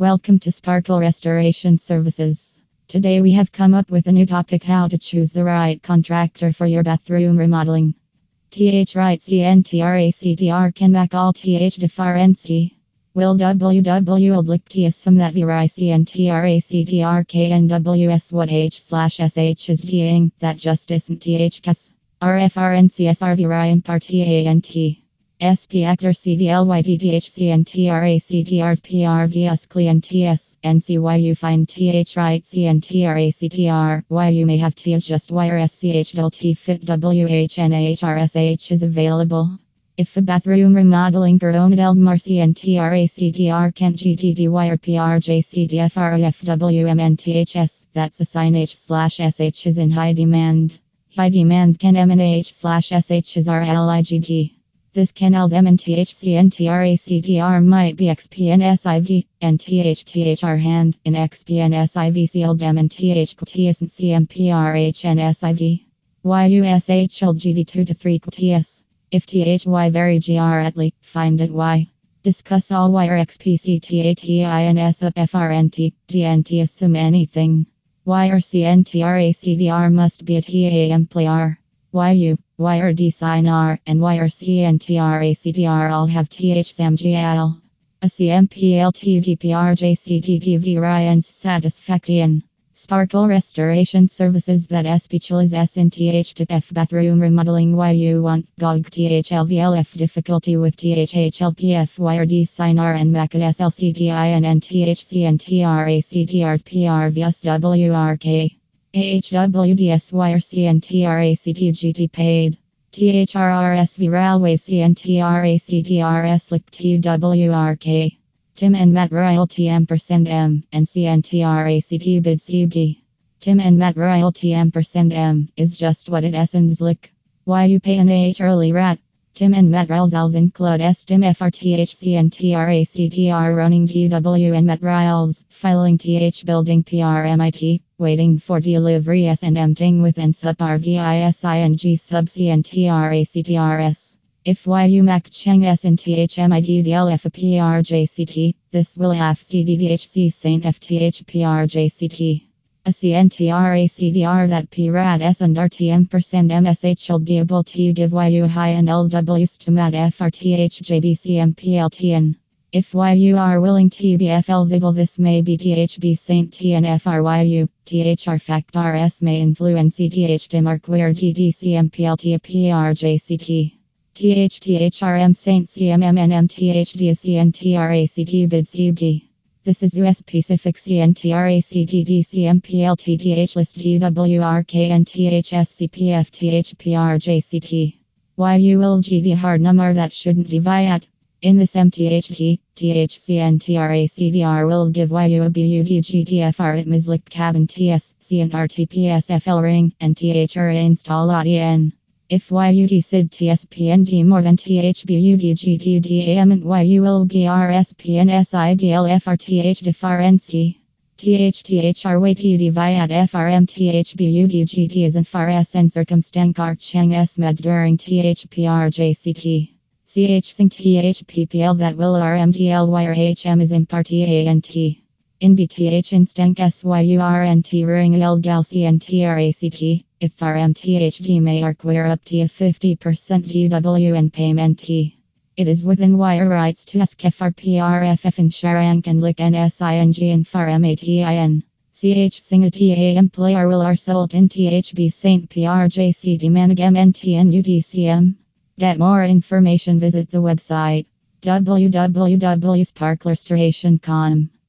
Welcome to Sparkle Restoration Services. Today we have come up with a new topic how to choose the right contractor for your bathroom remodeling. TH right CNTRACTR can back all TH difference. Will www old that VRI CNTRACTR KNWS what H slash SH is doing that just isn't TH cas RFRNCSR VRI impart TANT. SP actor CDLYDDHC NCYU TH you may have T just wire del T fit WHNHRSH is available. If a bathroom remodeling Corona del Marcy and can't GTD wire PRJCDFRFWMNTHS that's a sign H slash SH is in high demand. High demand can MNH slash SH is RLIGD. This canal's MNTHCNTRACTR might be XPNSIV and THTHR hand in XPNSIV sealed MNTHQT isn't CMPRHNSIV. YUSHLGD 2 to 3 QTS. If THY very GR at least, find it Y. Discuss all wire XPCTATINS up FRNT, DNT assume anything. Wire CNTRACDR must be a TAM. YU, YRD sign R, and YRC and TRACTR all have THSAMGL. A CMPLTDPRJCDDV Ryan's Satisfaction. Sparkle Restoration Services that specialize in TH to F bathroom remodeling YU want GOG THLVLF difficulty with THHLPF YRD sign R and MAC and THC and TRACTRs PRVS WRK. AHWDS wire CNTRACTGT paid. THRRSV railway CNTRACTRS lick TWRK. Tim and Matt royalty ampersand M and CNTRACT bid CB. Tim and Matt royalty ampersand M is just what it essence lick. Why you pay an H early rat? Tim and Matt Riles include Tim FRTHC and TRACTR running DW and Matt Riles, filing TH building PRMIT, waiting for delivery S and emptying with and sub C and TRACTRS. If YU Mac Chang S and THMIDDLF this will FCDDHC Saint FTHPRJCT. A CNTRACDR that S and RTM percent MSH shall be able to give YU high and LW STMAT FRTHJBCMPLTN. If YU are willing to be eligible, this may be THB Saint TNFRYU. THR factor S may influence TH demark where DDCMPLT PRJCT. THTHRM Saint CMMNMTHDCNTRACT bid CB. This is US Pacific CNTRACTDCMPLTDH list DWRK and THSCPFTHPRJCT. YULGD hard number that shouldn't divide. In this MTHT, THCNTRACDR will give YU a BUDGDFR it mislik cabin TS, CNRTPSFL ring, and THR install ADN. If YUD TSPND more than THBUDGDDAM and YULBRSPNSIBLFRTH difference. THTHR weight FRMTHBUDGD is in far and circumstant Chang S med during THPRJCT. CH sync THPPL that will RMDL wire HM is in part ANT. In BTH instant SYURNT ring L gal CNTRACT. If RMTHD may acquire up to 50% DW and payment T. It is within wire rights to ask FRPRFF and Sharank and Lick NSING and FRMATIN. CH Singa employer will result in THB Saint PRJC Demanagam. Get more information visit the website www.sparklerestoration.com.